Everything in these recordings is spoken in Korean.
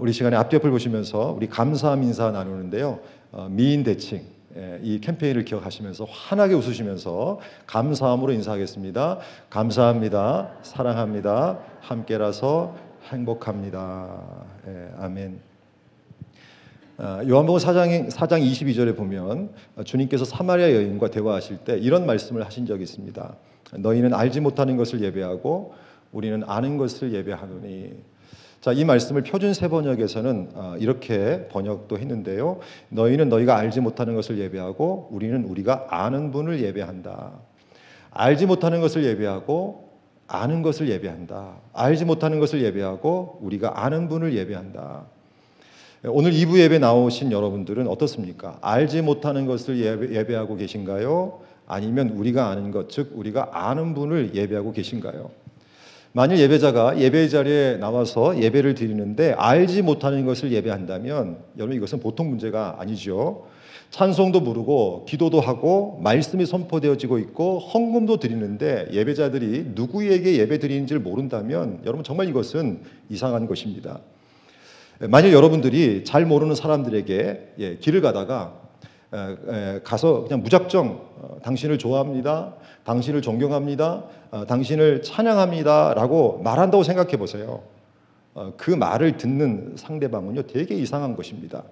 우리 시간에 앞뒤를 보시면서 우리 감사함 인사 나누는데요. 어, 미인 대칭 예, 이 캠페인을 기억하시면서 환하게 웃으시면서 감사함으로 인사하겠습니다. 감사합니다. 사랑합니다. 함께라서 행복합니다. 예, 아멘. 아, 요한복음 4장, 4장 22절에 보면 주님께서 사마리아 여인과 대화하실 때 이런 말씀을 하신 적이 있습니다. 너희는 알지 못하는 것을 예배하고 우리는 아는 것을 예배하노니 자, 이 말씀을 표준 세 번역에서는 아, 이렇게 번역도 했는데요. 너희는 너희가 알지 못하는 것을 예배하고 우리는 우리가 아는 분을 예배한다. 알지 못하는 것을 예배하고 아는 것을 예배한다. 알지 못하는 것을 예배하고 우리가 아는 분을 예배한다. 오늘 2부 예배 나오신 여러분들은 어떻습니까? 알지 못하는 것을 예배, 하고 계신가요? 아니면 우리가 아는 것, 즉 우리가 아는 분을 예배하고 계신가요? 만일 예배자가 예배 자리에 나와서 예배를 드리는데 알지 못하는 것을 예배한다면 여러분 이것은 보통 문제가 아니죠. 찬송도 부르고 기도도 하고 말씀이 선포되어지고 있고 헌금도 드리는데 예배자들이 누구에게 예배 드리는지를 모른다면 여러분 정말 이것은 이상한 것입니다. 만일 여러분들이 잘 모르는 사람들에게 예, 길을 가다가 가서 그냥 무작정 어, 당신을 좋아합니다. 당신을 존경합니다. 어, 당신을 찬양합니다 라고 말한다고 생각해 보세요. 어, 그 말을 듣는 상대방은요 되게 이상한 것입니다.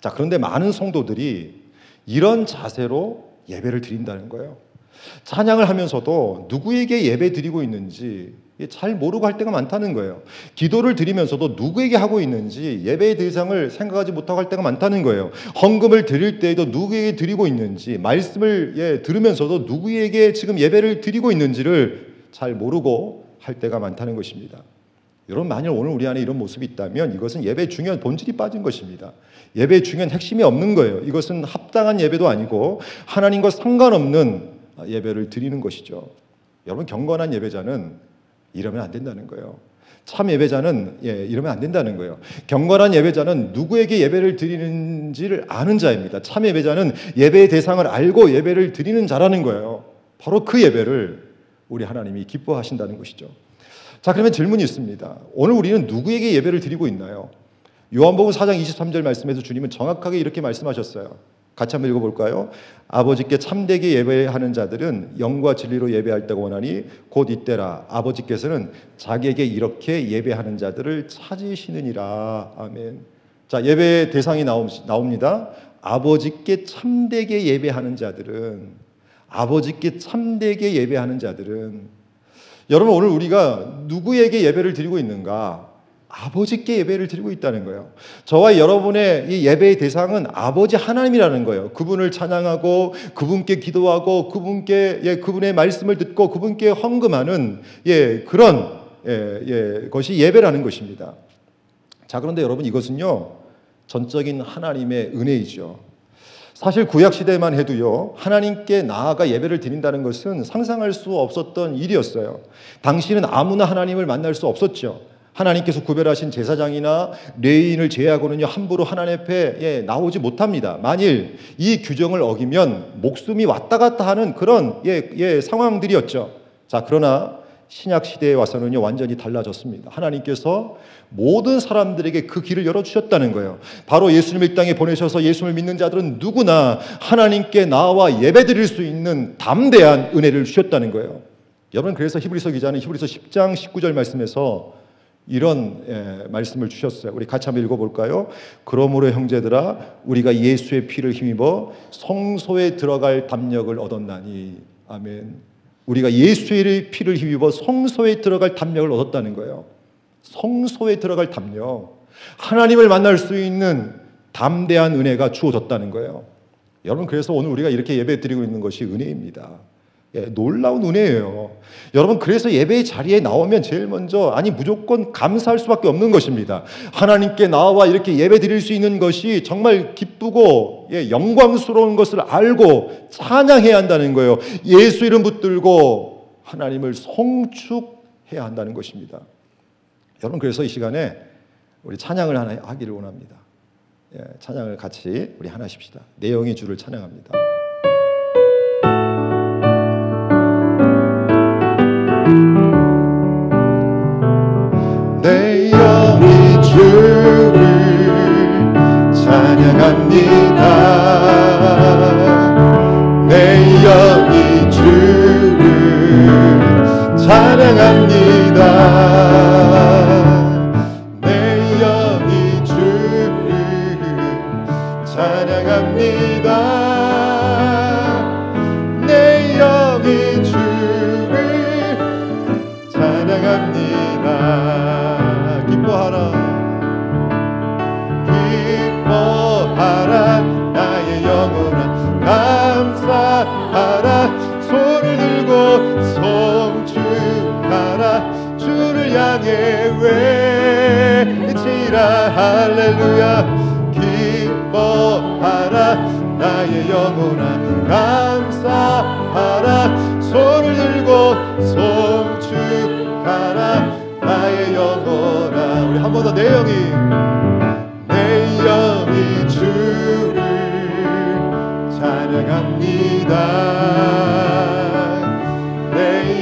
자 그런데 많은 성도들이 이런 자세로 예배를 드린다는 거예요. 찬양을 하면서도 누구에게 예배 드리고 있는지 잘 모르고 할 때가 많다는 거예요. 기도를 드리면서도 누구에게 하고 있는지 예배의 대상을 생각하지 못하고 할 때가 많다는 거예요. 헌금을 드릴 때에도 누구에게 드리고 있는지 말씀을 예, 들으면서도 누구에게 지금 예배를 드리고 있는지를 잘 모르고 할 때가 많다는 것입니다. 여러분 만일 오늘 우리 안에 이런 모습이 있다면 이것은 예배의 중요한 본질이 빠진 것입니다. 예배의 중요한 핵심이 없는 거예요. 이것은 합당한 예배도 아니고 하나님과 상관없는 예배를 드리는 것이죠. 여러분 경건한 예배자는 이러면 안 된다는 거예요. 참 예배자는 예, 이러면 안 된다는 거예요. 경건한 예배자는 누구에게 예배를 드리는지를 아는 자입니다. 참 예배자는 예배의 대상을 알고 예배를 드리는 자라는 거예요. 바로 그 예배를 우리 하나님이 기뻐하신다는 것이죠. 자, 그러면 질문이 있습니다. 오늘 우리는 누구에게 예배를 드리고 있나요? 요한복음 4장 23절 말씀에서 주님은 정확하게 이렇게 말씀하셨어요. 같이 한번 읽어볼까요? 아버지께 참되게 예배하는 자들은 영과 진리로 예배할 때가 원하니 곧 이때라 아버지께서는 자기에게 이렇게 예배하는 자들을 찾으시느니라 아멘. 자 예배 대상이 나옵니다. 아버지께 참되게 예배하는 자들은 아버지께 참되게 예배하는 자들은 여러분 오늘 우리가 누구에게 예배를 드리고 있는가? 아버지께 예배를 드리고 있다는 거예요. 저와 여러분의 이 예배의 대상은 아버지 하나님이라는 거예요. 그분을 찬양하고 그분께 기도하고 그분께 예, 그분의 말씀을 듣고 그분께 헌금하는 예, 그런 예, 예, 것이 예배라는 것입니다. 자, 그런데 여러분 이것은요. 전적인 하나님의 은혜이죠. 사실 구약 시대만 해도요. 하나님께 나아가 예배를 드린다는 것은 상상할 수 없었던 일이었어요. 당시는 아무나 하나님을 만날 수 없었죠. 하나님께서 구별하신 제사장이나 레인을 제외하고는요 함부로 하나님 앞에 예, 나오지 못합니다. 만일 이 규정을 어기면 목숨이 왔다 갔다 하는 그런 예, 예, 상황들이었죠. 자 그러나 신약 시대에 와서는요 완전히 달라졌습니다. 하나님께서 모든 사람들에게 그 길을 열어 주셨다는 거예요. 바로 예수님을 땅에 보내셔서 예수를 믿는 자들은 누구나 하나님께 나와 예배 드릴 수 있는 담대한 은혜를 주셨다는 거예요. 여러분 그래서 히브리서 기자는 히브리서 10장 19절 말씀에서 이런 예, 말씀을 주셨어요. 우리 같이 한번 읽어볼까요? 그러므로 형제들아 우리가 예수의 피를 힘입어 성소에 들어갈 담력을 얻었나니 아멘. 우리가 예수의 피를 힘입어 성소에 들어갈 담력을 얻었다는 거예요. 성소에 들어갈 담력. 하나님을 만날 수 있는 담대한 은혜가 주어졌다는 거예요. 여러분 그래서 오늘 우리가 이렇게 예배 드리고 있는 것이 은혜입니다. 예, 놀라운 은혜예요. 여러분 그래서 예배의 자리에 나오면 제일 먼저 아니 무조건 감사할 수밖에 없는 것입니다. 하나님께 나와 이렇게 예배 드릴 수 있는 것이 정말 기쁘고 예, 영광스러운 것을 알고 찬양해야 한다는 거예요. 예수 이름 붙들고 하나님을 성축해야 한다는 것입니다. 여러분 그래서 이 시간에 우리 찬양을 하나 하기를 원합니다. 예, 찬양을 같이 우리 하나 하십시다. 내용이 주를 찬양합니다. 찬양합니다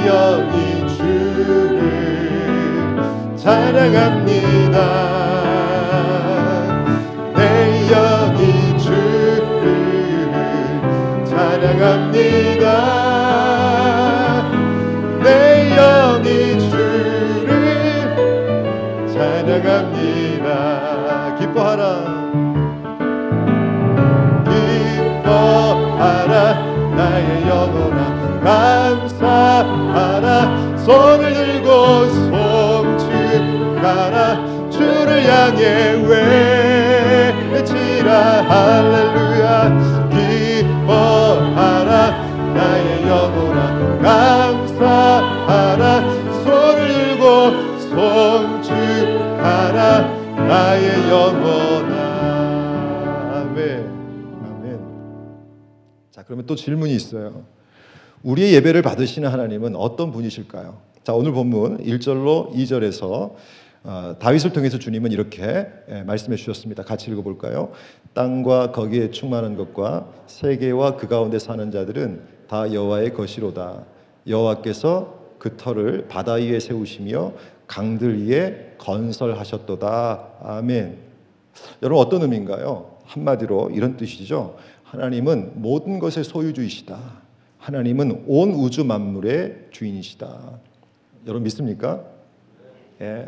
내 영이 주를 찬양합니다 손을 들고 송축하라. 주를 향해 외치라. 할렐루야. 기뻐하라. 나의 영혼아 감사하라. 손을 들고 송축하라. 나의 영혼아. 아멘. 아멘. 자 그러면 또 질문이 있어요 우리의 예배를 받으시는 하나님은 어떤 분이실까요? 자 오늘 본문 1절로 2절에서 어, 다윗을 통해서 주님은 이렇게 예, 말씀해 주셨습니다. 같이 읽어볼까요? 땅과 거기에 충만한 것과 세계와 그 가운데 사는 자들은 다 여호와의 것이로다. 여호와께서 그 터를 바다 위에 세우시며 강들 위에 건설하셨도다. 아멘. 여러분 어떤 의미인가요? 한마디로 이런 뜻이죠. 하나님은 모든 것의 소유주이시다. 하나님은 온 우주 만물의 주인이시다. 여러분 믿습니까? 예,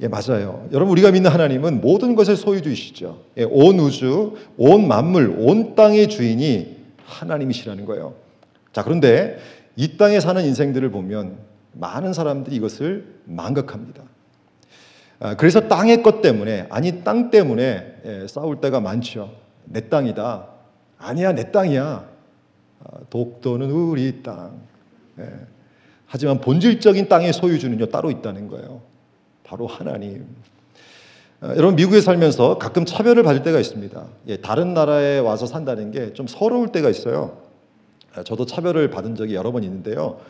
예 맞아요. 여러분 우리가 믿는 하나님은 모든 것의 소유주이시죠. 예, 온 우주, 온 만물, 온 땅의 주인이 하나님이시라는 거예요. 자 그런데 이 땅에 사는 인생들을 보면 많은 사람들이 이것을 망각합니다. 아, 그래서 땅의 것 때문에 아니 땅 때문에 예, 싸울 때가 많죠. 내 땅이다. 아니야 내 땅이야. 아, 독도는 우리 땅. 예. 하지만 본질적인 땅의 소유주는요 따로 있다는 거예요. 바로 하나님. 아, 여러분 미국에 살면서 가끔 차별을 받을 때가 있습니다. 예, 다른 나라에 와서 산다는 게 좀 서러울 때가 있어요. 아, 저도 차별을 받은 적이 여러 번 있는데요.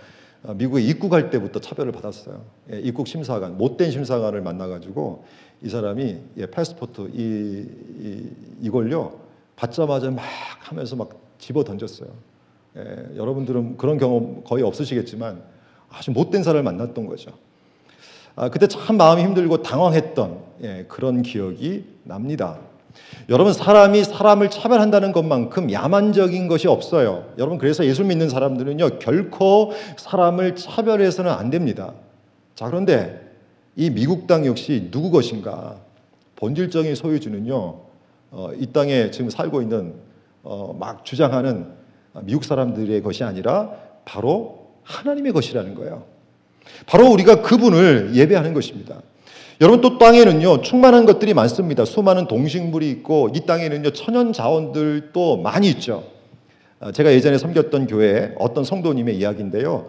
아, 미국에 입국할 때부터 차별을 받았어요. 예, 입국 심사관 못된 심사관을 만나가지고 이 사람이 예, 패스포트 이, 이 이걸요 받자마자 막 하면서 막 집어 던졌어요. 예, 여러분들은 그런 경험 거의 없으시겠지만 아주 못된 사람을 만났던 거죠. 아, 그때 참 마음이 힘들고 당황했던 예, 그런 기억이 납니다. 여러분 사람이 사람을 차별한다는 것만큼 야만적인 것이 없어요. 여러분 그래서 예수 믿는 사람들은요 결코 사람을 차별해서는 안 됩니다. 자 그런데 이 미국 땅 역시 누구 것인가? 본질적인 소유주는요 어, 이 땅에 지금 살고 있는 어, 막 주장하는 미국 사람들의 것이 아니라 바로 하나님의 것이라는 거예요. 바로 우리가 그분을 예배하는 것입니다. 여러분 또 땅에는요 충만한 것들이 많습니다. 수많은 동식물이 있고 이 땅에는요 천연 자원들도 많이 있죠. 아, 제가 예전에 섬겼던 교회 어떤 성도님의 이야기인데요.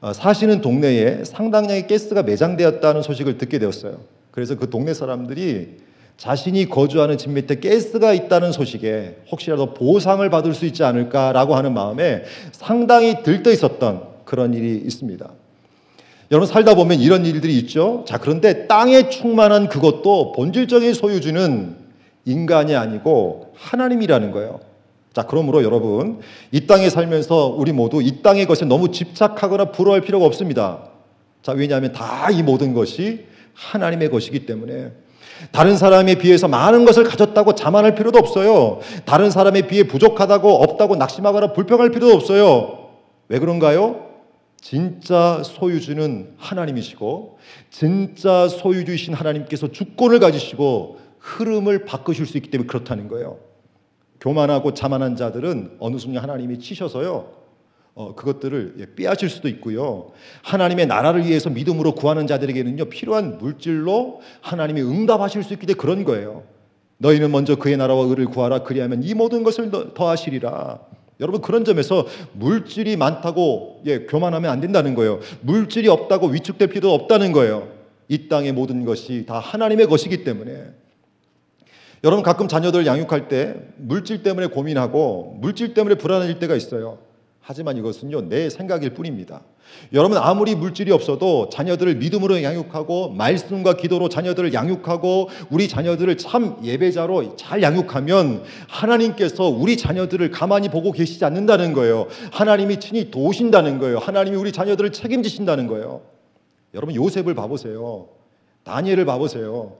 아, 사시는 동네에 상당량의 가스가 매장되었다는 소식을 듣게 되었어요. 그래서 그 동네 사람들이 자신이 거주하는 집 밑에 가스가 있다는 소식에 혹시라도 보상을 받을 수 있지 않을까라고 하는 마음에 상당히 들떠 있었던 그런 일이 있습니다. 여러분 살다 보면 이런 일들이 있죠. 자, 그런데 땅에 충만한 그것도 본질적인 소유주는 인간이 아니고 하나님이라는 거예요. 자, 그러므로 여러분, 이 땅에 살면서 우리 모두 이 땅의 것에 너무 집착하거나 부러워할 필요가 없습니다. 자, 왜냐하면 다 이 모든 것이 하나님의 것이기 때문에 다른 사람에 비해서 많은 것을 가졌다고 자만할 필요도 없어요. 다른 사람에 비해 부족하다고 없다고 낙심하거나 불평할 필요도 없어요. 왜 그런가요? 진짜 소유주는 하나님이시고 진짜 소유주이신 하나님께서 주권을 가지시고 흐름을 바꾸실 수 있기 때문에 그렇다는 거예요. 교만하고 자만한 자들은 어느 순간 하나님이 치셔서요. 어, 그것들을 예, 빼앗을 수도 있고요. 하나님의 나라를 위해서 믿음으로 구하는 자들에게는요 필요한 물질로 하나님이 응답하실 수 있기 때문에 그런 거예요. 너희는 먼저 그의 나라와 의를 구하라 그리하면 이 모든 것을 더하시리라. 여러분 그런 점에서 물질이 많다고 예, 교만하면 안 된다는 거예요. 물질이 없다고 위축될 필요도 없다는 거예요. 이 땅의 모든 것이 다 하나님의 것이기 때문에 여러분 가끔 자녀들 양육할 때 물질 때문에 고민하고 물질 때문에 불안해질 때가 있어요. 하지만 이것은요, 내 생각일 뿐입니다. 여러분, 아무리 물질이 없어도 자녀들을 믿음으로 양육하고, 말씀과 기도로 자녀들을 양육하고, 우리 자녀들을 참 예배자로 잘 양육하면 하나님께서 우리 자녀들을 가만히 보고 계시지 않는다는 거예요. 하나님이 친히 도우신다는 거예요. 하나님이 우리 자녀들을 책임지신다는 거예요. 여러분, 요셉을 봐보세요. 다니엘을 봐보세요.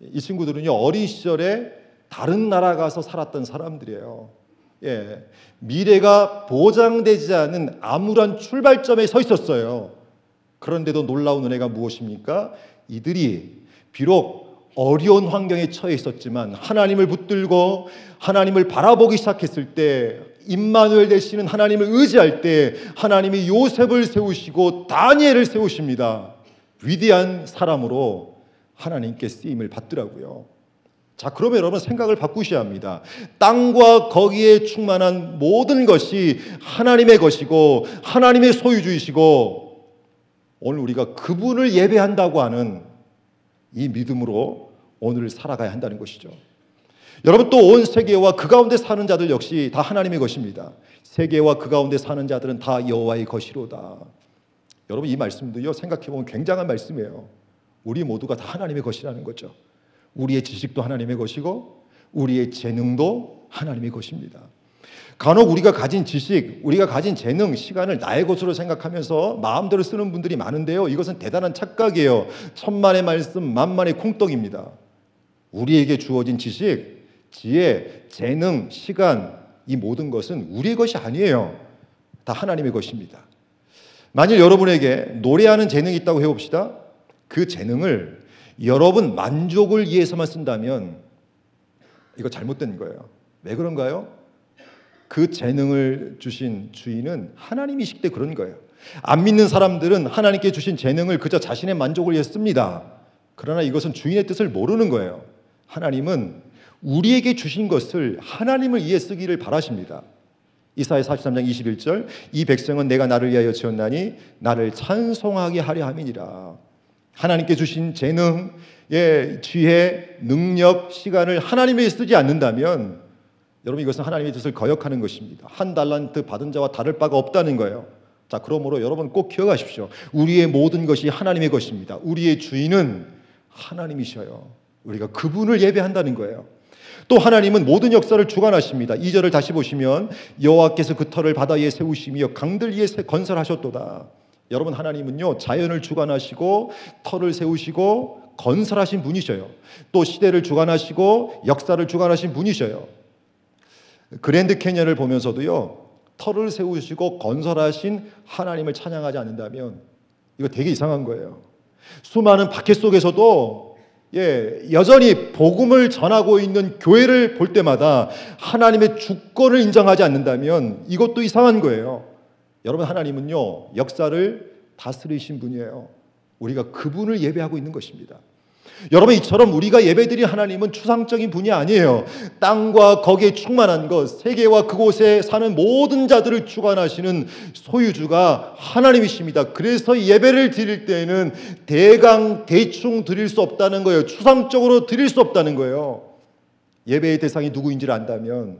이 친구들은요, 어린 시절에 다른 나라 가서 살았던 사람들이에요. 예, 미래가 보장되지 않은 암울한 출발점에 서 있었어요. 그런데도 놀라운 은혜가 무엇입니까? 이들이 비록 어려운 환경에 처해 있었지만 하나님을 붙들고 하나님을 바라보기 시작했을 때 임마누엘 되시는 하나님을 의지할 때 하나님이 요셉을 세우시고 다니엘을 세우십니다. 위대한 사람으로 하나님께 쓰임을 받더라고요. 자, 그러면 여러분 생각을 바꾸셔야 합니다. 땅과 거기에 충만한 모든 것이 하나님의 것이고 하나님의 소유주이시고 오늘 우리가 그분을 예배한다고 하는 이 믿음으로 오늘을 살아가야 한다는 것이죠. 여러분 또 온 세계와 그 가운데 사는 자들 역시 다 하나님의 것입니다. 세계와 그 가운데 사는 자들은 다 여호와의 것이로다. 여러분 이 말씀도요 생각해 보면 굉장한 말씀이에요. 우리 모두가 다 하나님의 것이라는 거죠. 우리의 지식도 하나님의 것이고 우리의 재능도 하나님의 것입니다. 간혹 우리가 가진 지식, 우리가 가진 재능, 시간을 나의 것으로 생각하면서 마음대로 쓰는 분들이 많은데요. 이것은 대단한 착각이에요. 천만의 말씀, 만만의 콩떡입니다. 우리에게 주어진 지식, 지혜, 재능, 시간, 이 모든 것은 우리의 것이 아니에요. 다 하나님의 것입니다. 만일 여러분에게 노래하는 재능이 있다고 해봅시다. 그 재능을 여러분 만족을 위해서만 쓴다면 이거 잘못된 거예요. 왜 그런가요? 그 재능을 주신 주인은 하나님이시기 때문에 그런 거예요. 안 믿는 사람들은 하나님께 주신 재능을 그저 자신의 만족을 위해 씁니다. 그러나 이것은 주인의 뜻을 모르는 거예요. 하나님은 우리에게 주신 것을 하나님을 위해 쓰기를 바라십니다. 이사야 43장 21절 이 백성은 내가 나를 위하여 지었나니 나를 찬송하게 하려 함이니라. 하나님께 주신 재능, 예, 지혜, 능력, 시간을 하나님에 쓰지 않는다면 여러분 이것은 하나님의 뜻을 거역하는 것입니다. 한 달란트 받은 자와 다를 바가 없다는 거예요. 자, 그러므로 여러분 꼭 기억하십시오. 우리의 모든 것이 하나님의 것입니다. 우리의 주인은 하나님이셔요. 우리가 그분을 예배한다는 거예요. 또 하나님은 모든 역사를 주관하십니다. 2절을 다시 보시면 여호와께서 그 터를 바다 위에 세우시며 강들 위에 건설하셨도다. 여러분 하나님은요 자연을 주관하시고 터를 세우시고 건설하신 분이셔요. 또 시대를 주관하시고 역사를 주관하신 분이셔요. 그랜드 캐년을 보면서도요 터를 세우시고 건설하신 하나님을 찬양하지 않는다면 이거 되게 이상한 거예요. 수많은 박해 속에서도 예, 여전히 복음을 전하고 있는 교회를 볼 때마다 하나님의 주권을 인정하지 않는다면 이것도 이상한 거예요. 여러분 하나님은요 역사를 다스리신 분이에요. 우리가 그분을 예배하고 있는 것입니다. 여러분 이처럼 우리가 예배드린 하나님은 추상적인 분이 아니에요. 땅과 거기에 충만한 것, 세계와 그곳에 사는 모든 자들을 주관하시는 소유주가 하나님이십니다. 그래서 예배를 드릴 때에는 대강 대충 드릴 수 없다는 거예요. 추상적으로 드릴 수 없다는 거예요. 예배의 대상이 누구인지를 안다면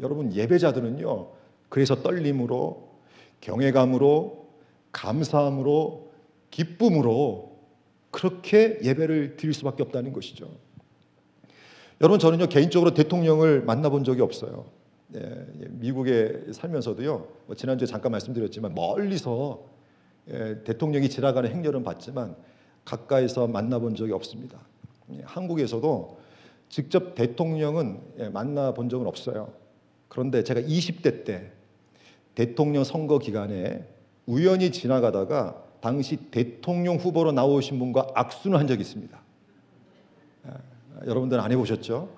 여러분 예배자들은요. 그래서 떨림으로 경외감으로 감사함으로 기쁨으로 그렇게 예배를 드릴 수밖에 없다는 것이죠. 여러분 저는요 개인적으로 대통령을 만나본 적이 없어요. 예, 예 미국에 살면서도요 뭐 지난주에 잠깐 말씀드렸지만 멀리서 예, 대통령이 지나가는 행렬은 봤지만 가까이서 만나본 적이 없습니다. 예, 한국에서도 직접 대통령은 예, 만나본 적은 없어요. 그런데 제가 20대 때 대통령 선거 기간에 우연히 지나가다가 당시 대통령 후보로 나오신 분과 악수는 한 적이 있습니다. 예, 여러분들 안 해보셨죠?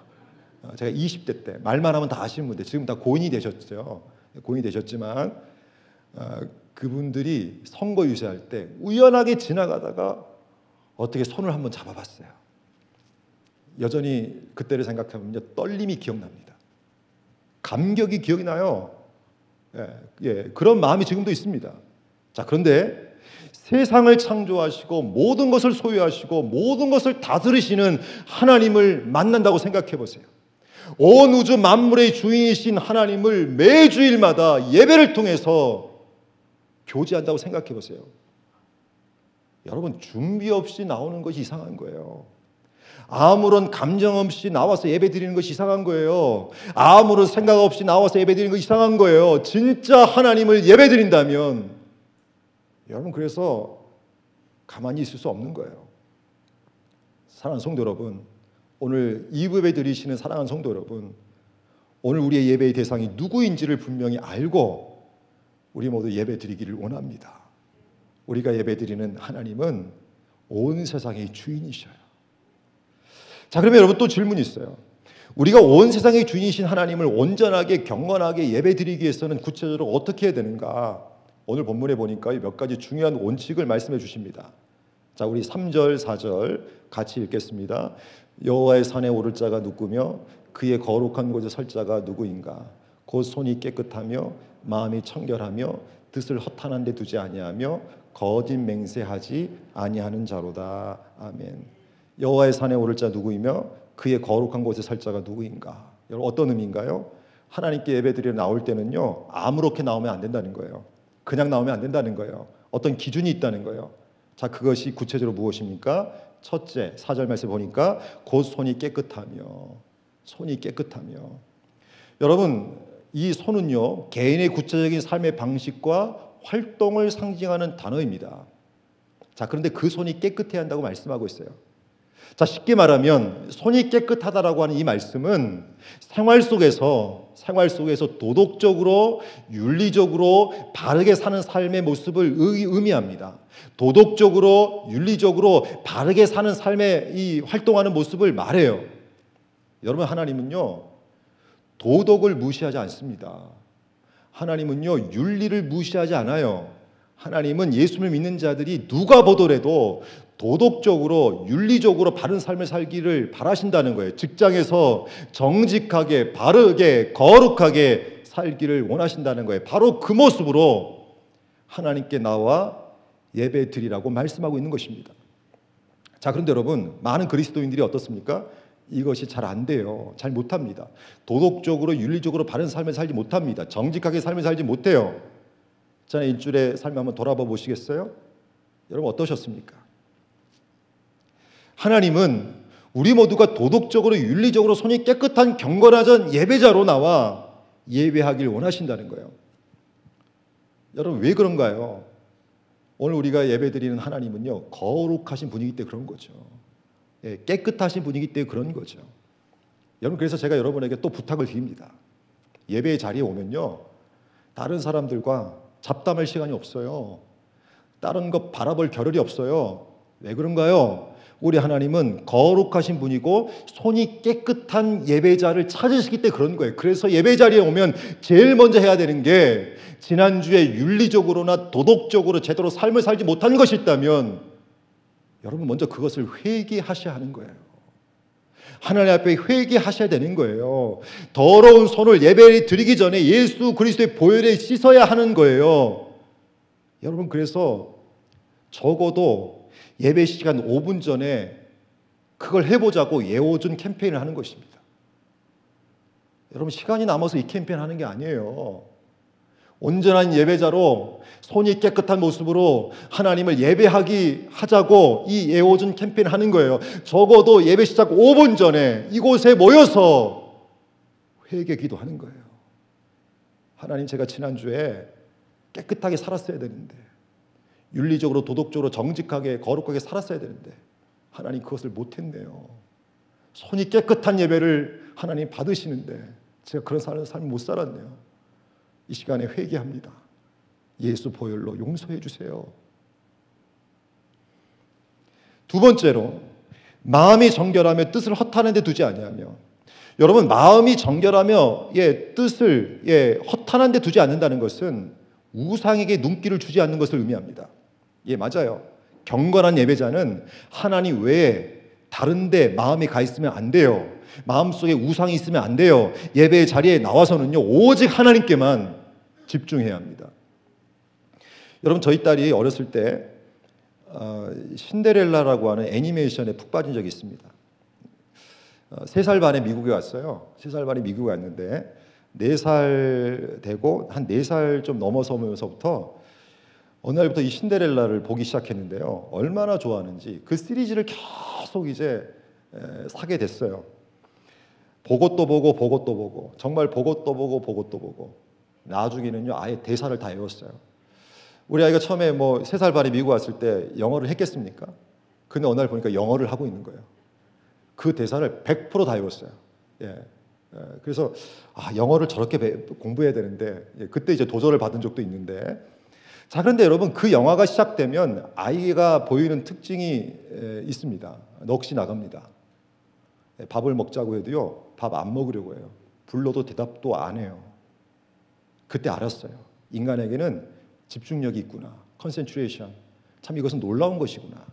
어, 제가 20대 때 말만 하면 다 아시는 분들 지금 다 고인이 되셨죠. 고인이 되셨지만 어, 그분들이 선거 유세할 때 우연하게 지나가다가 어떻게 손을 한번 잡아봤어요. 여전히 그때를 생각하면 떨림이 기억납니다. 감격이 기억이 나요. 예, 예, 그런 마음이 지금도 있습니다. 자, 그런데 세상을 창조하시고 모든 것을 소유하시고 모든 것을 다스리시는 하나님을 만난다고 생각해 보세요. 온 우주 만물의 주인이신 하나님을 매주일마다 예배를 통해서 교제한다고 생각해 보세요. 여러분 준비 없이 나오는 것이 이상한 거예요. 아무런 감정 없이 나와서 예배 드리는 것이 이상한 거예요. 아무런 생각 없이 나와서 예배 드리는 것이 이상한 거예요. 진짜 하나님을 예배 드린다면 여러분 그래서 가만히 있을 수 없는 거예요. 사랑하는 성도 여러분, 오늘 이브에 드리시는 사랑하는 성도 여러분, 오늘 우리의 예배의 대상이 누구인지를 분명히 알고 우리 모두 예배 드리기를 원합니다. 우리가 예배 드리는 하나님은 온 세상의 주인이셔요. 자, 그러면 여러분 또 질문이 있어요. 우리가 온 세상의 주인이신 하나님을 온전하게 경건하게 예배드리기 위해서는 구체적으로 어떻게 해야 되는가? 오늘 본문에 보니까 몇 가지 중요한 원칙을 말씀해 주십니다. 자, 우리 3절, 4절 같이 읽겠습니다. 여호와의 산에 오를 자가 누구며 그의 거룩한 곳에 설 자가 누구인가? 곧 손이 깨끗하며 마음이 청결하며 뜻을 허탄한 데 두지 아니하며 거짓 맹세하지 아니하는 자로다. 아멘. 여호와의 산에 오를 자 누구이며 그의 거룩한 곳에 설 자가 누구인가? 여러분 어떤 의미인가요? 하나님께 예배드리러 나올 때는요 아무렇게 나오면 안 된다는 거예요. 그냥 나오면 안 된다는 거예요. 어떤 기준이 있다는 거예요. 자 그것이 구체적으로 무엇입니까? 첫째 사절 말씀 보니까 곧 손이 깨끗하며 손이 깨끗하며 여러분 이 손은요 개인의 구체적인 삶의 방식과 활동을 상징하는 단어입니다. 자 그런데 그 손이 깨끗해야 한다고 말씀하고 있어요. 자, 쉽게 말하면 손이 깨끗하다라고 하는 이 말씀은 생활 속에서 생활 속에서 도덕적으로 윤리적으로 바르게 사는 삶의 모습을 의미합니다. 도덕적으로 윤리적으로 바르게 사는 삶의 이 활동하는 모습을 말해요. 여러분 하나님은요. 도덕을 무시하지 않습니다. 하나님은요. 윤리를 무시하지 않아요. 하나님은 예수를 믿는 자들이 누가 보더라도 도덕적으로 윤리적으로 바른 삶을 살기를 바라신다는 거예요. 직장에서 정직하게 바르게 거룩하게 살기를 원하신다는 거예요. 바로 그 모습으로 하나님께 나와 예배 드리라고 말씀하고 있는 것입니다. 자, 그런데 여러분, 많은 그리스도인들이 어떻습니까? 이것이 잘 안 돼요. 잘 못합니다. 도덕적으로 윤리적으로 바른 삶을 살지 못합니다. 정직하게 삶을 살지 못해요. 저는 일주일의 삶을 한번 돌아봐 보시겠어요? 여러분 어떠셨습니까? 하나님은 우리 모두가 도덕적으로 윤리적으로 손이 깨끗한 경건하전 예배자로 나와 예배하길 원하신다는 거예요. 여러분 왜 그런가요? 오늘 우리가 예배드리는 하나님은요 거룩하신 분이기 때문에 그런 거죠. 예, 깨끗하신 분이기 때문에 그런 거죠. 여러분 그래서 제가 여러분에게 또 부탁을 드립니다. 예배 자리에 오면요 다른 사람들과 잡담할 시간이 없어요. 다른 것 바라볼 겨를이 없어요. 왜 그런가요? 우리 하나님은 거룩하신 분이고 손이 깨끗한 예배자를 찾으시기 때문에 그런 거예요. 그래서 예배 자리에 오면 제일 먼저 해야 되는 게 지난주에 윤리적으로나 도덕적으로 제대로 삶을 살지 못한 것이 있다면 여러분 먼저 그것을 회개하셔야 하는 거예요. 하나님 앞에 회개하셔야 되는 거예요. 더러운 손을 예배에 드리기 전에 예수 그리스도의 보혈에 씻어야 하는 거예요. 여러분 그래서 적어도 예배 시간 5분 전에 그걸 해보자고 예오준 캠페인을 하는 것입니다. 여러분 시간이 남아서 이 캠페인 하는 게 아니에요. 온전한 예배자로 손이 깨끗한 모습으로 하나님을 예배하기 하자고 이 예오준 캠페인 하는 거예요. 적어도 예배 시작 5분 전에 이곳에 모여서 회개 기도하는 거예요. 하나님 제가 지난주에 깨끗하게 살았어야 되는데 윤리적으로 도덕적으로 정직하게 거룩하게 살았어야 되는데 하나님 그것을 못했네요. 손이 깨끗한 예배를 하나님 받으시는데 제가 그런 삶을 못 살았네요. 이 시간에 회개합니다. 예수 보혈로 용서해 주세요. 두 번째로 마음이 정결하며 뜻을 허탄한 데 두지 아니하며 여러분 마음이 정결하며 예 뜻을 예 허탄한 데 두지 않는다는 것은 우상에게 눈길을 주지 않는 것을 의미합니다. 예 맞아요. 경건한 예배자는 하나님 외에 다른데 마음이 가 있으면 안 돼요. 마음속에 우상이 있으면 안 돼요. 예배의 자리에 나와서는요 오직 하나님께만 집중해야 합니다. 여러분 저희 딸이 어렸을 때 어, 신데렐라라고 하는 애니메이션에 푹 빠진 적이 있습니다. 어, 세살 반에 미국에 왔어요. 세 살 반에 미국에 왔는데 네 살 되고 한 네 살 좀 넘어서면서부터 어느 날부터 이 신데렐라를 보기 시작했는데요. 얼마나 좋아하는지 그 시리즈를 계속 이제 사게 됐어요. 보고 또 보고 보고 또 보고 정말 보고 또 보고 보고 또 보고 나중에는요 아예 대사를 다 외웠어요. 우리 아이가 처음에 뭐 세 살 반에 미국 왔을 때 영어를 했겠습니까? 근데 어느 날 보니까 영어를 하고 있는 거예요. 그 대사를 100%다 외웠어요. 예. 예. 그래서 아, 영어를 저렇게 공부해야 되는데 예, 그때 이제 도전을 받은 적도 있는데 자 그런데 여러분 그 영화가 시작되면 아이가 보이는 특징이 예, 있습니다. 넋이 나갑니다. 예, 밥을 먹자고 해도요 밥 안 먹으려고 해요. 불러도 대답도 안 해요. 그때 알았어요. 인간에게는 집중력이 있구나. concentration. 참 이것은 놀라운 것이구나.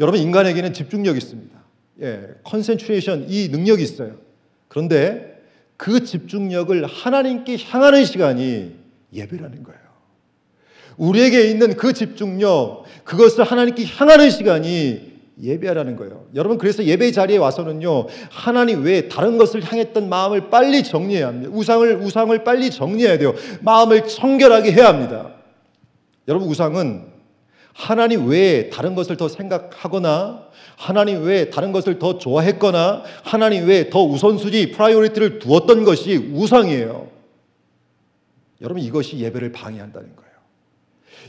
여러분 인간에게는 집중력이 있습니다. 예, concentration 이 능력이 있어요. 그런데 그 집중력을 하나님께 향하는 시간이 예배라는 거예요. 우리에게 있는 그 집중력, 그것을 하나님께 향하는 시간이 예배라는 거예요. 여러분 그래서 예배 자리에 와서는요 하나님 외에 다른 것을 향했던 마음을 빨리 정리해야 합니다. 우상을 우상을 빨리 정리해야 돼요. 마음을 청결하게 해야 합니다. 여러분 우상은 하나님 외에 다른 것을 더 생각하거나 하나님 외에 다른 것을 더 좋아했거나 하나님 외에 더 우선순위 priority를 두었던 것이 우상이에요. 여러분 이것이 예배를 방해한다는 거예요.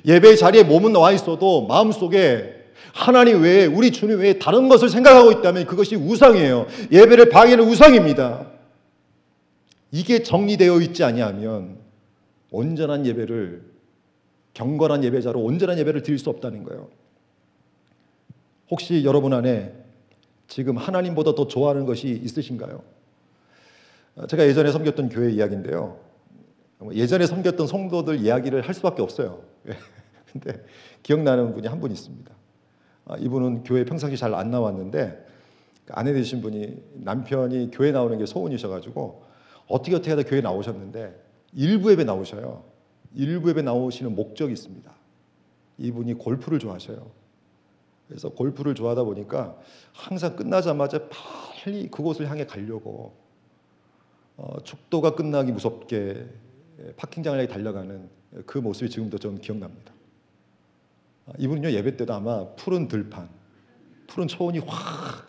예배 자리에 몸은 와 있어도 마음속에 하나님 외에 우리 주님 외에 다른 것을 생각하고 있다면 그것이 우상이에요. 예배를 방해는 우상입니다. 이게 정리되어 있지 아니하면 온전한 예배를 경건한 예배자로 온전한 예배를 드릴 수 없다는 거예요. 혹시 여러분 안에 지금 하나님보다 더 좋아하는 것이 있으신가요? 제가 예전에 섬겼던 교회 이야기인데요. 예전에 섬겼던 성도들 이야기를 할 수밖에 없어요. 근데 기억나는 분이 한 분 있습니다. 아, 이분은 교회 평상시 잘 안 나왔는데 아내 되신 분이 남편이 교회 나오는 게 소원이셔가지고 어떻게 어떻게 하다 교회 나오셨는데 일부 예배 나오셔요. 일부 예배 나오시는 목적이 있습니다. 이분이 골프를 좋아하셔요. 그래서 골프를 좋아하다 보니까 항상 끝나자마자 빨리 그곳을 향해 가려고 어, 축도가 끝나기 무섭게 파킹장을 향해 달려가는 그 모습이 지금도 저는 기억납니다. 아, 이분은요 예배 때도 아마 푸른 들판, 푸른 초원이 확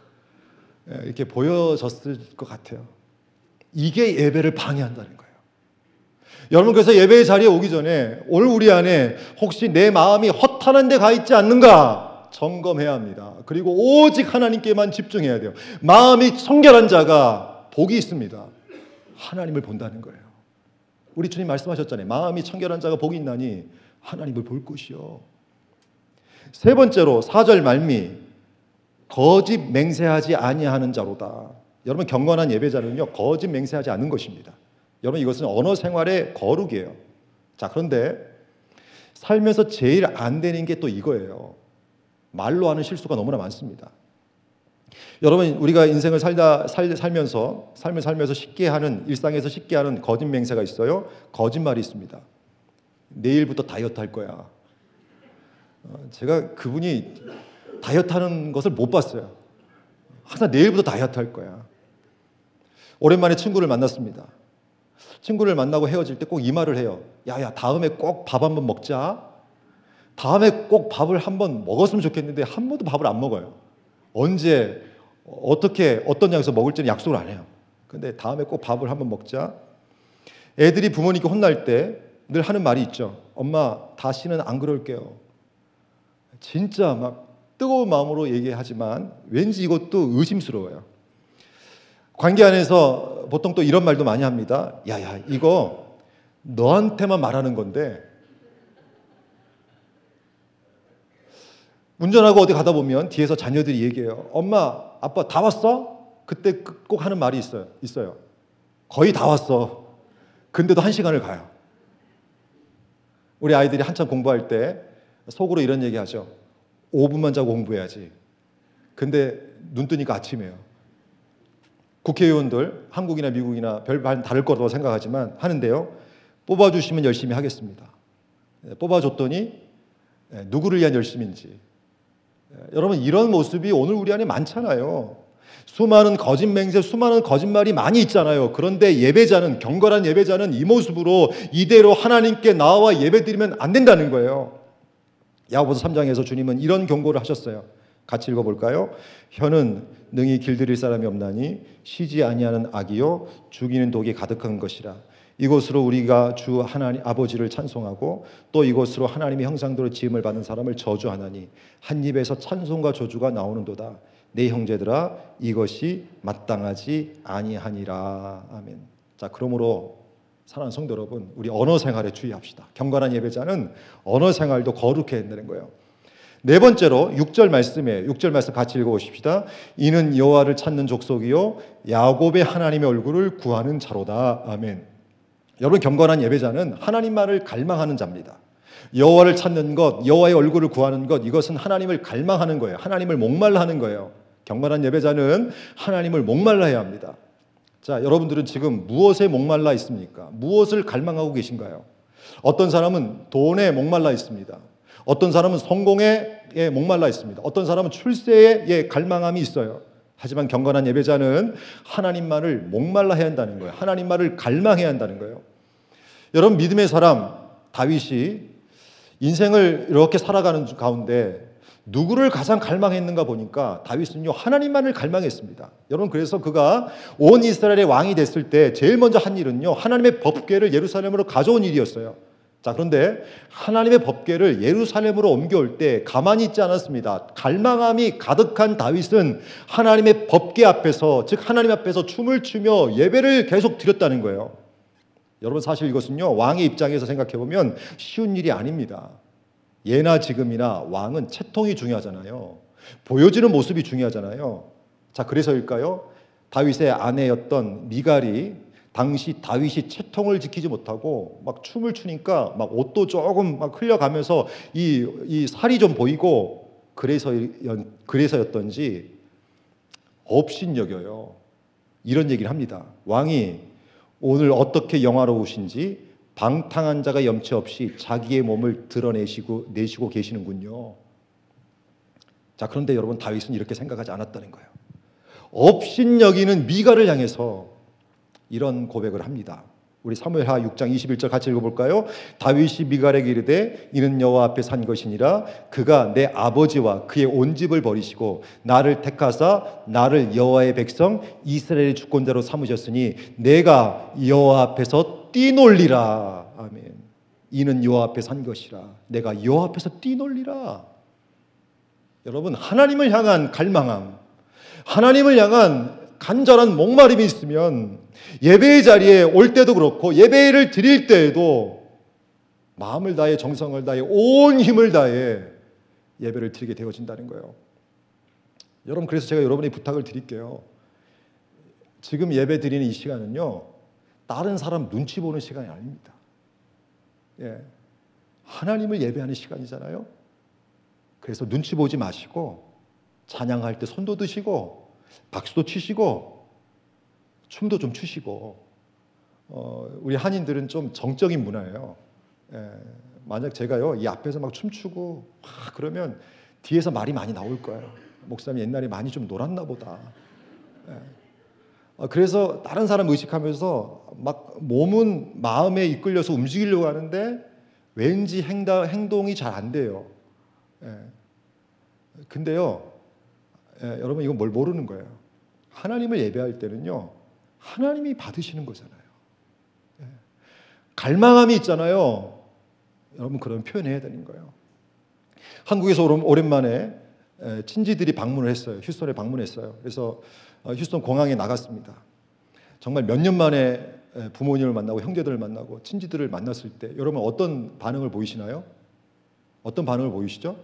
예, 이렇게 보여졌을 것 같아요. 이게 예배를 방해한다는 거예요. 여러분 그래서 예배의 자리에 오기 전에 오늘 우리 안에 혹시 내 마음이 허탄한 데 가 있지 않는가 점검해야 합니다. 그리고 오직 하나님께만 집중해야 돼요. 마음이 청결한 자가 복이 있습니다. 하나님을 본다는 거예요. 우리 주님 말씀하셨잖아요. 마음이 청결한 자가 복이 있나니 하나님을 볼 것이요. 세 번째로 사절 말미 거짓 맹세하지 아니하는 자로다. 여러분 경건한 예배자는요 거짓 맹세하지 않는 것입니다. 여러분 이것은 언어 생활의 거룩이에요. 자 그런데 살면서 제일 안 되는 게 또 이거예요. 말로 하는 실수가 너무나 많습니다. 여러분 우리가 인생을 살다 살, 살면서 삶을 살면서 쉽게 하는 일상에서 쉽게 하는 거짓 맹세가 있어요. 거짓말이 있습니다. 내일부터 다이어트 할 거야. 어, 제가 그분이 다이어트 하는 것을 못 봤어요. 항상 내일부터 다이어트 할 거야. 오랜만에 친구를 만났습니다. 친구를 만나고 헤어질 때 꼭 이 말을 해요. 야 야 다음에 꼭 밥 한번 먹자. 다음에 꼭 밥을 한번 먹었으면 좋겠는데 한 번도 밥을 안 먹어요. 언제 어떻게 어떤 양에서 먹을지는 약속을 안 해요. 근데 다음에 꼭 밥을 한번 먹자. 애들이 부모님께 혼날 때 늘 하는 말이 있죠. 엄마 다시는 안 그럴게요. 진짜 막 뜨거운 마음으로 얘기하지만 왠지 이것도 의심스러워요. 관계 안에서 보통 또 이런 말도 많이 합니다. 야야 이거 너한테만 말하는 건데 운전하고 어디 가다 보면 뒤에서 자녀들이 얘기해요. 엄마, 아빠 다 왔어? 그때 꼭 하는 말이 있어요. 있어요. 거의 다 왔어. 근데도 한 시간을 가요. 우리 아이들이 한참 공부할 때 속으로 이런 얘기 하죠. 5분만 자고 공부해야지. 근데 눈 뜨니까 아침이에요. 국회의원들 한국이나 미국이나 별 다를 거라고 생각하지만 하는데요. 뽑아주시면 열심히 하겠습니다. 예, 뽑아줬더니 예, 누구를 위한 열심인지. 예, 여러분 이런 모습이 오늘 우리 안에 많잖아요. 수많은 거짓 맹세, 수많은 거짓말이 많이 있잖아요. 그런데 예배자는 경건한 예배자는 이 모습으로 이대로 하나님께 나와 예배드리면 안 된다는 거예요. 야고보서 3장에서 주님은 이런 경고를 하셨어요. 같이 읽어 볼까요? 혀는 능히 길들일 사람이 없나니 쉬지 아니하는 악이요 죽이는 독이 가득한 것이라. 이곳으로 우리가 주 하나님 아버지를 찬송하고 또 이곳으로 하나님의 형상대로 지음을 받은 사람을 저주하나니 한 입에서 찬송과 저주가 나오는도다. 내 형제들아 이것이 마땅하지 아니하니라. 아멘. 자, 그러므로 사랑하는 성도 여러분, 우리 언어 생활에 주의합시다. 경건한 예배자는 언어 생활도 거룩해야 된다는 거예요. 네 번째로 6절 말씀에 6절 말씀 같이 읽어 보십시다. 이는 여호와를 찾는 족속이요 야곱의 하나님의 얼굴을 구하는 자로다. 아멘. 여러분 경건한 예배자는 하나님만을 갈망하는 자입니다. 여호와를 찾는 것, 여호와의 얼굴을 구하는 것 이것은 하나님을 갈망하는 거예요. 하나님을 목말라 하는 거예요. 경건한 예배자는 하나님을 목말라 해야 합니다. 자, 여러분들은 지금 무엇에 목말라 있습니까? 무엇을 갈망하고 계신가요? 어떤 사람은 돈에 목말라 있습니다. 어떤 사람은 성공에 목말라 있습니다. 어떤 사람은 출세에 갈망함이 있어요. 하지만 경건한 예배자는 하나님만을 목말라 해야 한다는 거예요. 하나님만을 갈망해야 한다는 거예요. 여러분 믿음의 사람 다윗이 인생을 이렇게 살아가는 가운데 누구를 가장 갈망했는가 보니까 다윗은요 하나님만을 갈망했습니다. 여러분 그래서 그가 온 이스라엘의 왕이 됐을 때 제일 먼저 한 일은요 하나님의 법궤를 예루살렘으로 가져온 일이었어요. 자 그런데 하나님의 법궤를 예루살렘으로 옮겨올 때 가만히 있지 않았습니다. 갈망함이 가득한 다윗은 하나님의 법궤 앞에서 즉 하나님 앞에서 춤을 추며 예배를 계속 드렸다는 거예요. 여러분 사실 이것은요 왕의 입장에서 생각해 보면 쉬운 일이 아닙니다. 예나 지금이나 왕은 채통이 중요하잖아요. 보여지는 모습이 중요하잖아요. 자, 그래서일까요? 다윗의 아내였던 미갈이 당시 다윗이 채통을 지키지 못하고 막 춤을 추니까 막 옷도 조금 막 흘려가면서 이, 이 살이 좀 보이고 그래서 그래서였던지 업신여겨요. 이런 얘기를 합니다. 왕이 오늘 어떻게 영화로우신지 방탕한 자가 염치 없이 자기의 몸을 드러내시고 내시고 계시는군요. 자, 그런데 여러분 다윗은 이렇게 생각하지 않았다는 거예요. 업신여기는 미가를 향해서 이런 고백을 합니다. 우리 사무엘하 6장 21절 같이 읽어볼까요? 다윗이 미갈에게 이르되 이는 여호와 앞에 산 것이니라 그가 내 아버지와 그의 온 집을 버리시고 나를 택하사 나를 여호와의 백성 이스라엘의 주권자로 삼으셨으니 내가 여호와 앞에서 뛰놀리라 아멘. 이는 여호와 앞에 산 것이라 내가 여호와 앞에서 뛰놀리라. 여러분 하나님을 향한 갈망함, 하나님을 향한 간절한 목마름이 있으면 예배의 자리에 올 때도 그렇고 예배를 드릴 때에도 마음을 다해 정성을 다해 온 힘을 다해 예배를 드리게 되어진다는 거예요. 여러분 그래서 제가 여러분의 부탁을 드릴게요. 지금 예배 드리는 이 시간은요. 다른 사람 눈치 보는 시간이 아닙니다. 예. 하나님을 예배하는 시간이잖아요. 그래서 눈치 보지 마시고 찬양할 때 손도 드시고 박수도 치시고 춤도 좀 추시고 어, 우리 한인들은 좀 정적인 문화예요. 예, 만약 제가요 이 앞에서 막 춤추고 와, 그러면 뒤에서 말이 많이 나올 거예요. 목사님 옛날에 많이 좀 놀았나 보다. 예. 어, 그래서 다른 사람 의식하면서 막 몸은 마음에 이끌려서 움직이려고 하는데 왠지 행다, 행동이 잘 안 돼요. 예. 근데요 예, 여러분 이건 뭘 모르는 거예요. 하나님을 예배할 때는요. 하나님이 받으시는 거잖아요. 예. 갈망함이 있잖아요. 여러분 그런 표현해야 되는 거예요. 한국에서 오랜만에 에, 친지들이 방문을 했어요. 휴스턴에 방문했어요. 그래서 어, 휴스턴 공항에 나갔습니다. 정말 몇 년 만에 에, 부모님을 만나고 형제들을 만나고 친지들을 만났을 때 여러분 어떤 반응을 보이시나요? 어떤 반응을 보이시죠?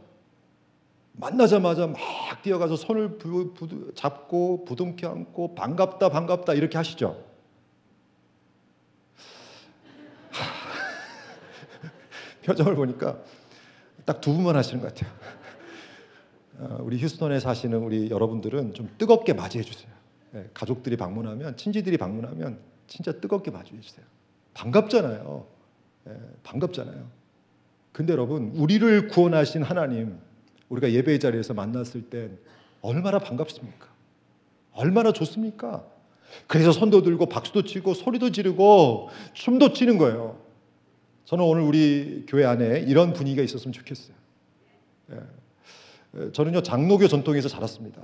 만나자마자 막 뛰어가서 손을 부, 부, 잡고 부둥켜 안고 반갑다 반갑다 이렇게 하시죠. 표정을 보니까 딱 두 분만 하시는 것 같아요. 어, 우리 휴스턴에 사시는 우리 여러분들은 좀 뜨겁게 맞이해 주세요. 예, 가족들이 방문하면 친지들이 방문하면 진짜 뜨겁게 맞이해 주세요. 반갑잖아요. 예, 반갑잖아요. 근데 여러분 우리를 구원하신 하나님 우리가 예배의 자리에서 만났을 땐 얼마나 반갑습니까? 얼마나 좋습니까? 그래서 손도 들고 박수도 치고 소리도 지르고 춤도 추는 거예요. 저는 오늘 우리 교회 안에 이런 분위기가 있었으면 좋겠어요. 예. 저는요 장로교 전통에서 자랐습니다.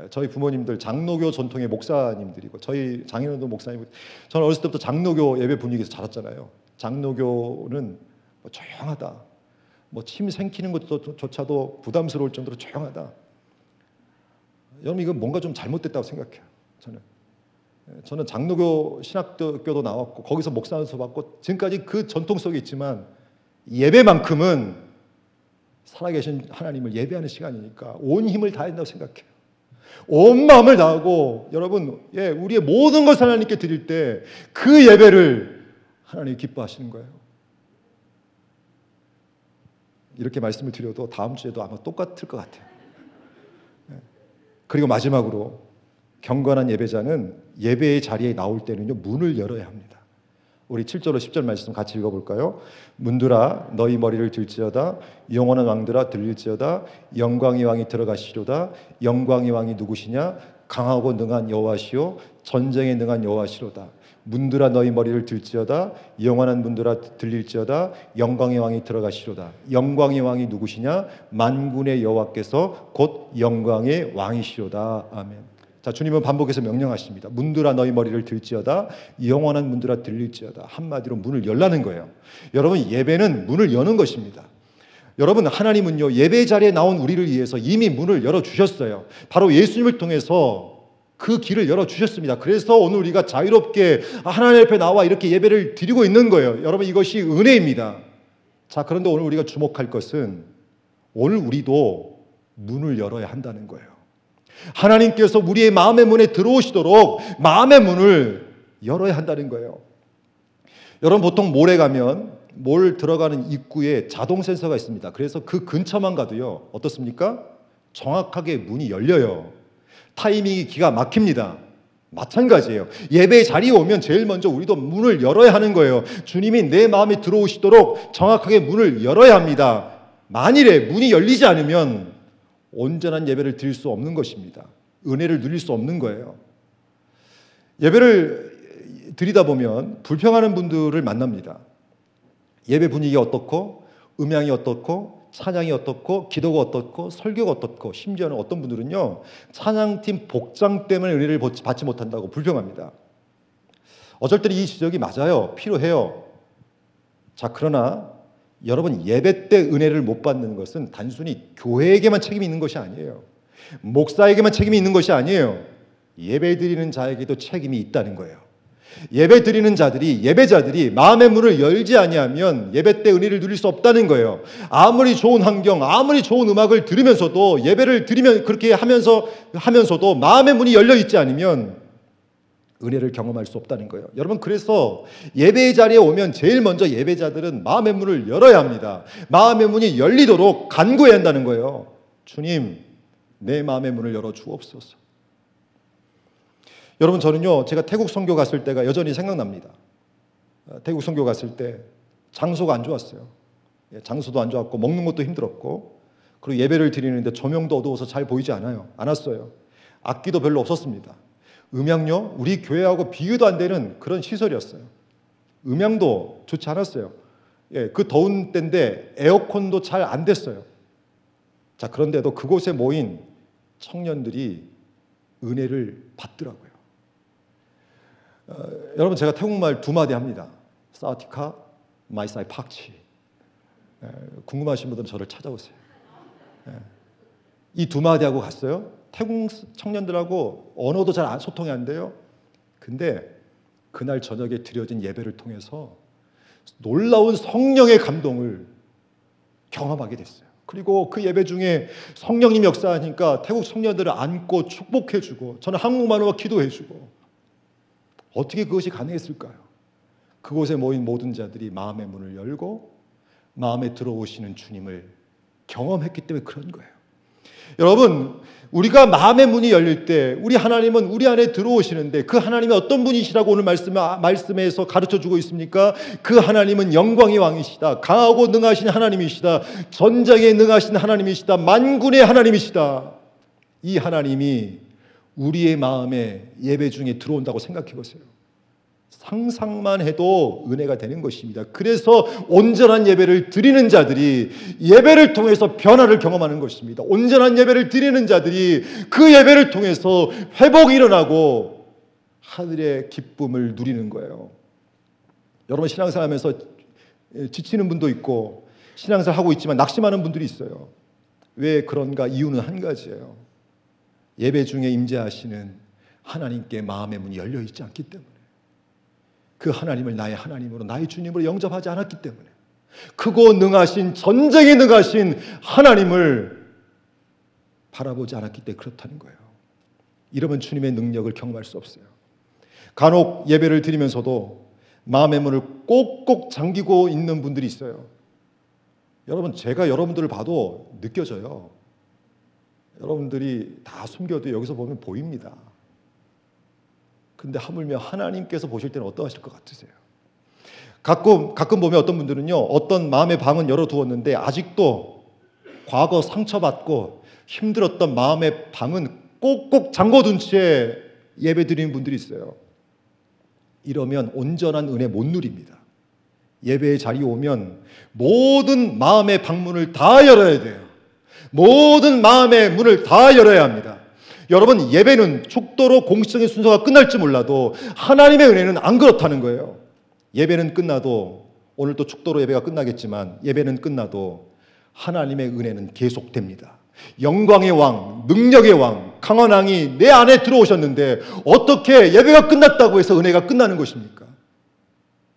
예, 저희 부모님들 장로교 전통의 목사님들이고 저희 장인어른도 목사님. 저는 어렸을 때부터 장로교 예배 분위기에서 자랐잖아요. 장로교는 뭐 조용하다. 뭐 침 생기는 것조차도 부담스러울 정도로 조용하다. 여러분 이건 뭔가 좀 잘못됐다고 생각해요. 저는. 예, 저는 장로교 신학교도 나왔고 거기서 목사 연수 받고 지금까지 그 전통 속에 있지만 예배만큼은 살아계신 하나님을 예배하는 시간이니까 온 힘을 다한다고 생각해요. 온 마음을 다하고 여러분 예, 우리의 모든 것을 하나님께 드릴 때 그 예배를 하나님 기뻐하시는 거예요. 이렇게 말씀을 드려도 다음 주에도 아마 똑같을 것 같아요. 예. 그리고 마지막으로 경건한 예배자는 예배의 자리에 나올 때는요 문을 열어야 합니다. 우리 7절로 10절 말씀 같이 읽어볼까요? 문들아 너희 머리를 들지어다. 영원한 왕들아 들릴지어다. 영광의 왕이 들어가시로다. 영광의 왕이 누구시냐? 강하고 능한 여호와시요. 전쟁에 능한 여호와시로다. 문들아 너희 머리를 들지어다. 영원한 문들아 들릴지어다. 영광의 왕이 들어가시로다. 영광의 왕이 누구시냐? 만군의 여호와께서 곧 영광의 왕이시로다. 아멘. 자, 주님은 반복해서 명령하십니다. 문들아 너희 머리를 들지어다 영원한 문들아 들릴지어다 한마디로 문을 열라는 거예요. 여러분 예배는 문을 여는 것입니다. 여러분 하나님은요 예배 자리에 나온 우리를 위해서 이미 문을 열어 주셨어요. 바로 예수님을 통해서 그 길을 열어 주셨습니다. 그래서 오늘 우리가 자유롭게 하나님 앞에 나와 이렇게 예배를 드리고 있는 거예요. 여러분 이것이 은혜입니다. 자, 그런데 오늘 우리가 주목할 것은 오늘 우리도 문을 열어야 한다는 거예요. 하나님께서 우리의 마음의 문에 들어오시도록 마음의 문을 열어야 한다는 거예요. 여러분 보통 몰에 가면 몰 들어가는 입구에 자동 센서가 있습니다. 그래서 그 근처만 가도요. 어떻습니까? 정확하게 문이 열려요. 타이밍이 기가 막힙니다. 마찬가지예요. 예배 자리에 오면 제일 먼저 우리도 문을 열어야 하는 거예요. 주님이 내 마음에 들어오시도록 정확하게 문을 열어야 합니다. 만일에 문이 열리지 않으면 온전한 예배를 드릴 수 없는 것입니다. 은혜를 누릴 수 없는 거예요. 예배를 드리다 보면 불평하는 분들을 만납니다. 예배 분위기가 어떻고, 음향이 어떻고, 찬양이 어떻고, 기도가 어떻고, 설교가 어떻고, 심지어는 어떤 분들은요, 찬양팀 복장 때문에 은혜를 받지 못한다고 불평합니다. 어쩔 때는 이 지적이 맞아요. 필요해요. 자, 그러나 여러분 예배 때 은혜를 못 받는 것은 단순히 교회에게만 책임이 있는 것이 아니에요. 목사에게만 책임이 있는 것이 아니에요. 예배 드리는 자에게도 책임이 있다는 거예요. 예배 드리는 자들이 예배자들이 마음의 문을 열지 아니하면 예배 때 은혜를 누릴 수 없다는 거예요. 아무리 좋은 환경, 아무리 좋은 음악을 들으면서도 예배를 드리면 그렇게 하면서 하면서도 마음의 문이 열려 있지 않으면 은혜를 경험할 수 없다는 거예요. 여러분 그래서 예배의 자리에 오면 제일 먼저 예배자들은 마음의 문을 열어야 합니다. 마음의 문이 열리도록 간구해야 한다는 거예요. 주님, 내 마음의 문을 열어 주옵소서. 여러분 저는요 제가 태국 선교 갔을 때가 여전히 생각납니다. 어, 태국 선교 갔을 때 장소가 안 좋았어요. 예, 장소도 안 좋았고 먹는 것도 힘들었고 그리고 예배를 드리는데 조명도 어두워서 잘 보이지 않아요. 않았어요. 악기도 별로 없었습니다. 음향요 우리 교회하고 비교도 안 되는 그런 시설이었어요. 음향도 좋지 않았어요. 예, 그 더운 때인데 에어컨도 잘 안 됐어요. 자, 그런데도 그곳에 모인 청년들이 은혜를 받더라고요. 어, 여러분 제가 태국말 두 마디 합니다. สวัสดีค่ะ, ไม่ใส่ผักชี. 예, 궁금하신 분들은 저를 찾아오세요. 예. 이두 마디 하고 갔어요. 태국 청년들하고 언어도 잘 안- 소통이 안 돼요. 근데 그날 저녁에 드려진 예배를 통해서 놀라운 성령의 감동을 경험하게 됐어요. 그리고 그 예배 중에 성령님 역사하니까 태국 청년들을 안고 축복해주고 저는 한국말로 기도해주고 어떻게 그것이 가능했을까요? 그곳에 모인 모든 자들이 마음의 문을 열고 마음에 들어오시는 주님을 경험했기 때문에 그런 거예요. 여러분, 우리가 마음의 문이 열릴 때 우리 하나님은 우리 안에 들어오시는데 그 하나님이 어떤 분이시라고 오늘 말씀, 말씀에서 가르쳐 주고 있습니까? 그 하나님은 영광의 왕이시다. 강하고 능하신 하나님이시다. 전쟁에 능하신 하나님이시다. 만군의 하나님이시다. 이 하나님이 우리의 마음에 예배 중에 들어온다고 생각해 보세요. 상상만 해도 은혜가 되는 것입니다. 그래서 온전한 예배를 드리는 자들이 예배를 통해서 변화를 경험하는 것입니다. 온전한 예배를 드리는 자들이 그 예배를 통해서 회복이 일어나고 하늘의 기쁨을 누리는 거예요. 여러분 신앙생활 하면서 지치는 분도 있고 신앙생활 하고 있지만 낙심하는 분들이 있어요. 왜 그런가? 이유는 한 가지예요. 예배 중에 임재하시는 하나님께 마음의 문이 열려 있지 않기 때문에. 그 하나님을 나의 하나님으로 나의 주님으로 영접하지 않았기 때문에 크고 능하신 전쟁에 능하신 하나님을 바라보지 않았기 때문에 그렇다는 거예요. 이러면 주님의 능력을 경험할 수 없어요. 간혹 예배를 드리면서도 마음의 문을 꼭꼭 잠기고 있는 분들이 있어요. 여러분 제가 여러분들을 봐도 느껴져요. 여러분들이 다 숨겨도 여기서 보면 보입니다. 근데 하물며 하나님께서 보실 때는 어떠하실 것 같으세요? 가끔 가끔 보면 어떤 분들은요 어떤 마음의 방은 열어 두었는데 아직도 과거 상처받고 힘들었던 마음의 방은 꼭꼭 잠궈둔 채 예배 드리는 분들이 있어요. 이러면 온전한 은혜 못 누립니다. 예배의 자리에 오면 모든 마음의 방문을 다 열어야 돼요. 모든 마음의 문을 다 열어야 합니다. 여러분 예배는 축도로 공식적인 순서가 끝날지 몰라도 하나님의 은혜는 안 그렇다는 거예요. 예배는 끝나도 오늘 또 축도로 예배가 끝나겠지만 예배는 끝나도 하나님의 은혜는 계속됩니다. 영광의 왕, 능력의 왕, 강한 왕이 내 안에 들어오셨는데 어떻게 예배가 끝났다고 해서 은혜가 끝나는 것입니까?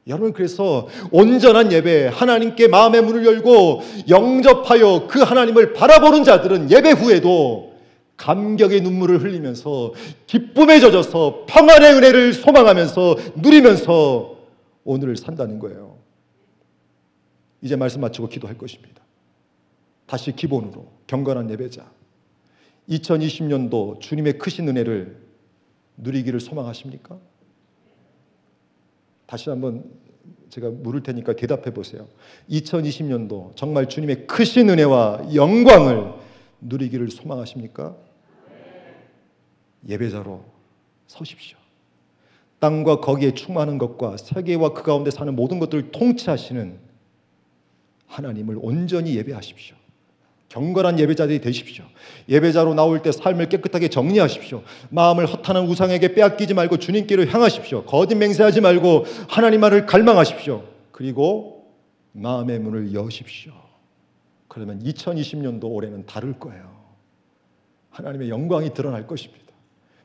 여러분 그래서 온전한 예배 하나님께 마음의 문을 열고 영접하여 그 하나님을 바라보는 자들은 예배 후에도 감격의 눈물을 흘리면서 기쁨에 젖어서 평안의 은혜를 소망하면서 누리면서 오늘을 산다는 거예요. 이제 말씀 마치고 기도할 것입니다. 다시 기본으로 경건한 예배자. 2020년도 주님의 크신 은혜를 누리기를 소망하십니까? 다시 한번 제가 물을 테니까 대답해 보세요. 2020년도 정말 주님의 크신 은혜와 영광을 누리기를 소망하십니까? 예배자로 서십시오. 땅과 거기에 충만한 것과 세계와 그 가운데 사는 모든 것들을 통치하시는 하나님을 온전히 예배하십시오. 경건한 예배자들이 되십시오. 예배자로 나올 때 삶을 깨끗하게 정리하십시오. 마음을 허탄한 우상에게 빼앗기지 말고 주님께로 향하십시오. 거짓 맹세하지 말고 하나님만을 갈망하십시오. 그리고 마음의 문을 여십시오. 그러면 2020년도 올해는 다를 거예요. 하나님의 영광이 드러날 것입니다.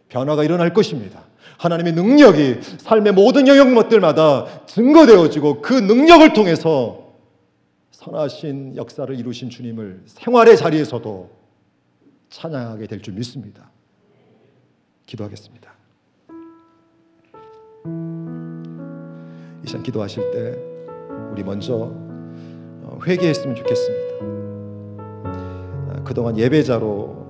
변화가 일어날 것입니다. 하나님의 능력이 삶의 모든 영역들마다 증거되어지고 그 능력을 통해서 선하신 역사를 이루신 주님을 생활의 자리에서도 찬양하게 될 줄 믿습니다. 기도하겠습니다. 이 시간 기도하실 때 우리 먼저 어, 회개했으면 좋겠습니다. 아, 그동안 예배자로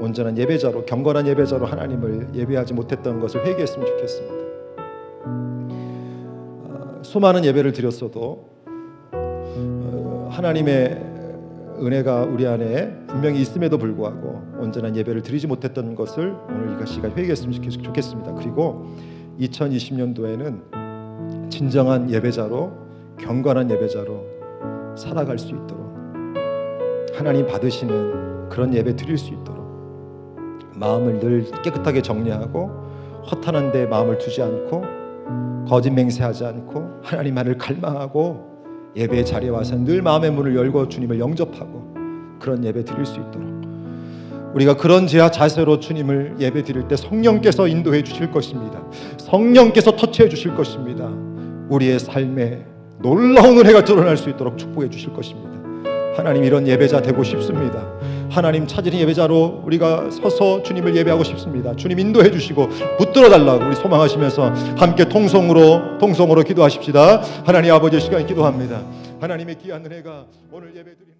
온전한 예배자로 경건한 예배자로 하나님을 예배하지 못했던 것을 회개했으면 좋겠습니다. 아, 수많은 예배를 드렸어도 어, 하나님의 은혜가 우리 안에 분명히 있음에도 불구하고 온전한 예배를 드리지 못했던 것을 오늘 이 시간 회개했으면 좋겠- 좋겠습니다. 그리고 2020년도에는 진정한 예배자로 경건한 예배자로 살아갈 수 있도록 하나님 받으시는 그런 예배 드릴 수 있도록 마음을 늘 깨끗하게 정리하고 허탄한 데 마음을 두지 않고 거짓 맹세하지 않고 하나님만을 갈망하고 예배의 자리에 와서 늘 마음의 문을 열고 주님을 영접하고 그런 예배 드릴 수 있도록 우리가 그런 지하 자세로 주님을 예배 드릴 때 성령께서 인도해 주실 것입니다. 성령께서 터치해 주실 것입니다. 우리의 삶에 놀라운 은혜가 드러날 수 있도록 축복해 주실 것입니다. 하나님 이런 예배자 되고 싶습니다. 하나님 찾으는 예배자로 우리가 서서 주님을 예배하고 싶습니다. 주님 인도해 주시고 붙들어 달라고 우리 소망하시면서 함께 통성으로 통성으로 기도하십시다. 하나님 아버지 시간 기도합니다. 하나님의 귀한 은혜가 오늘 예배 드리는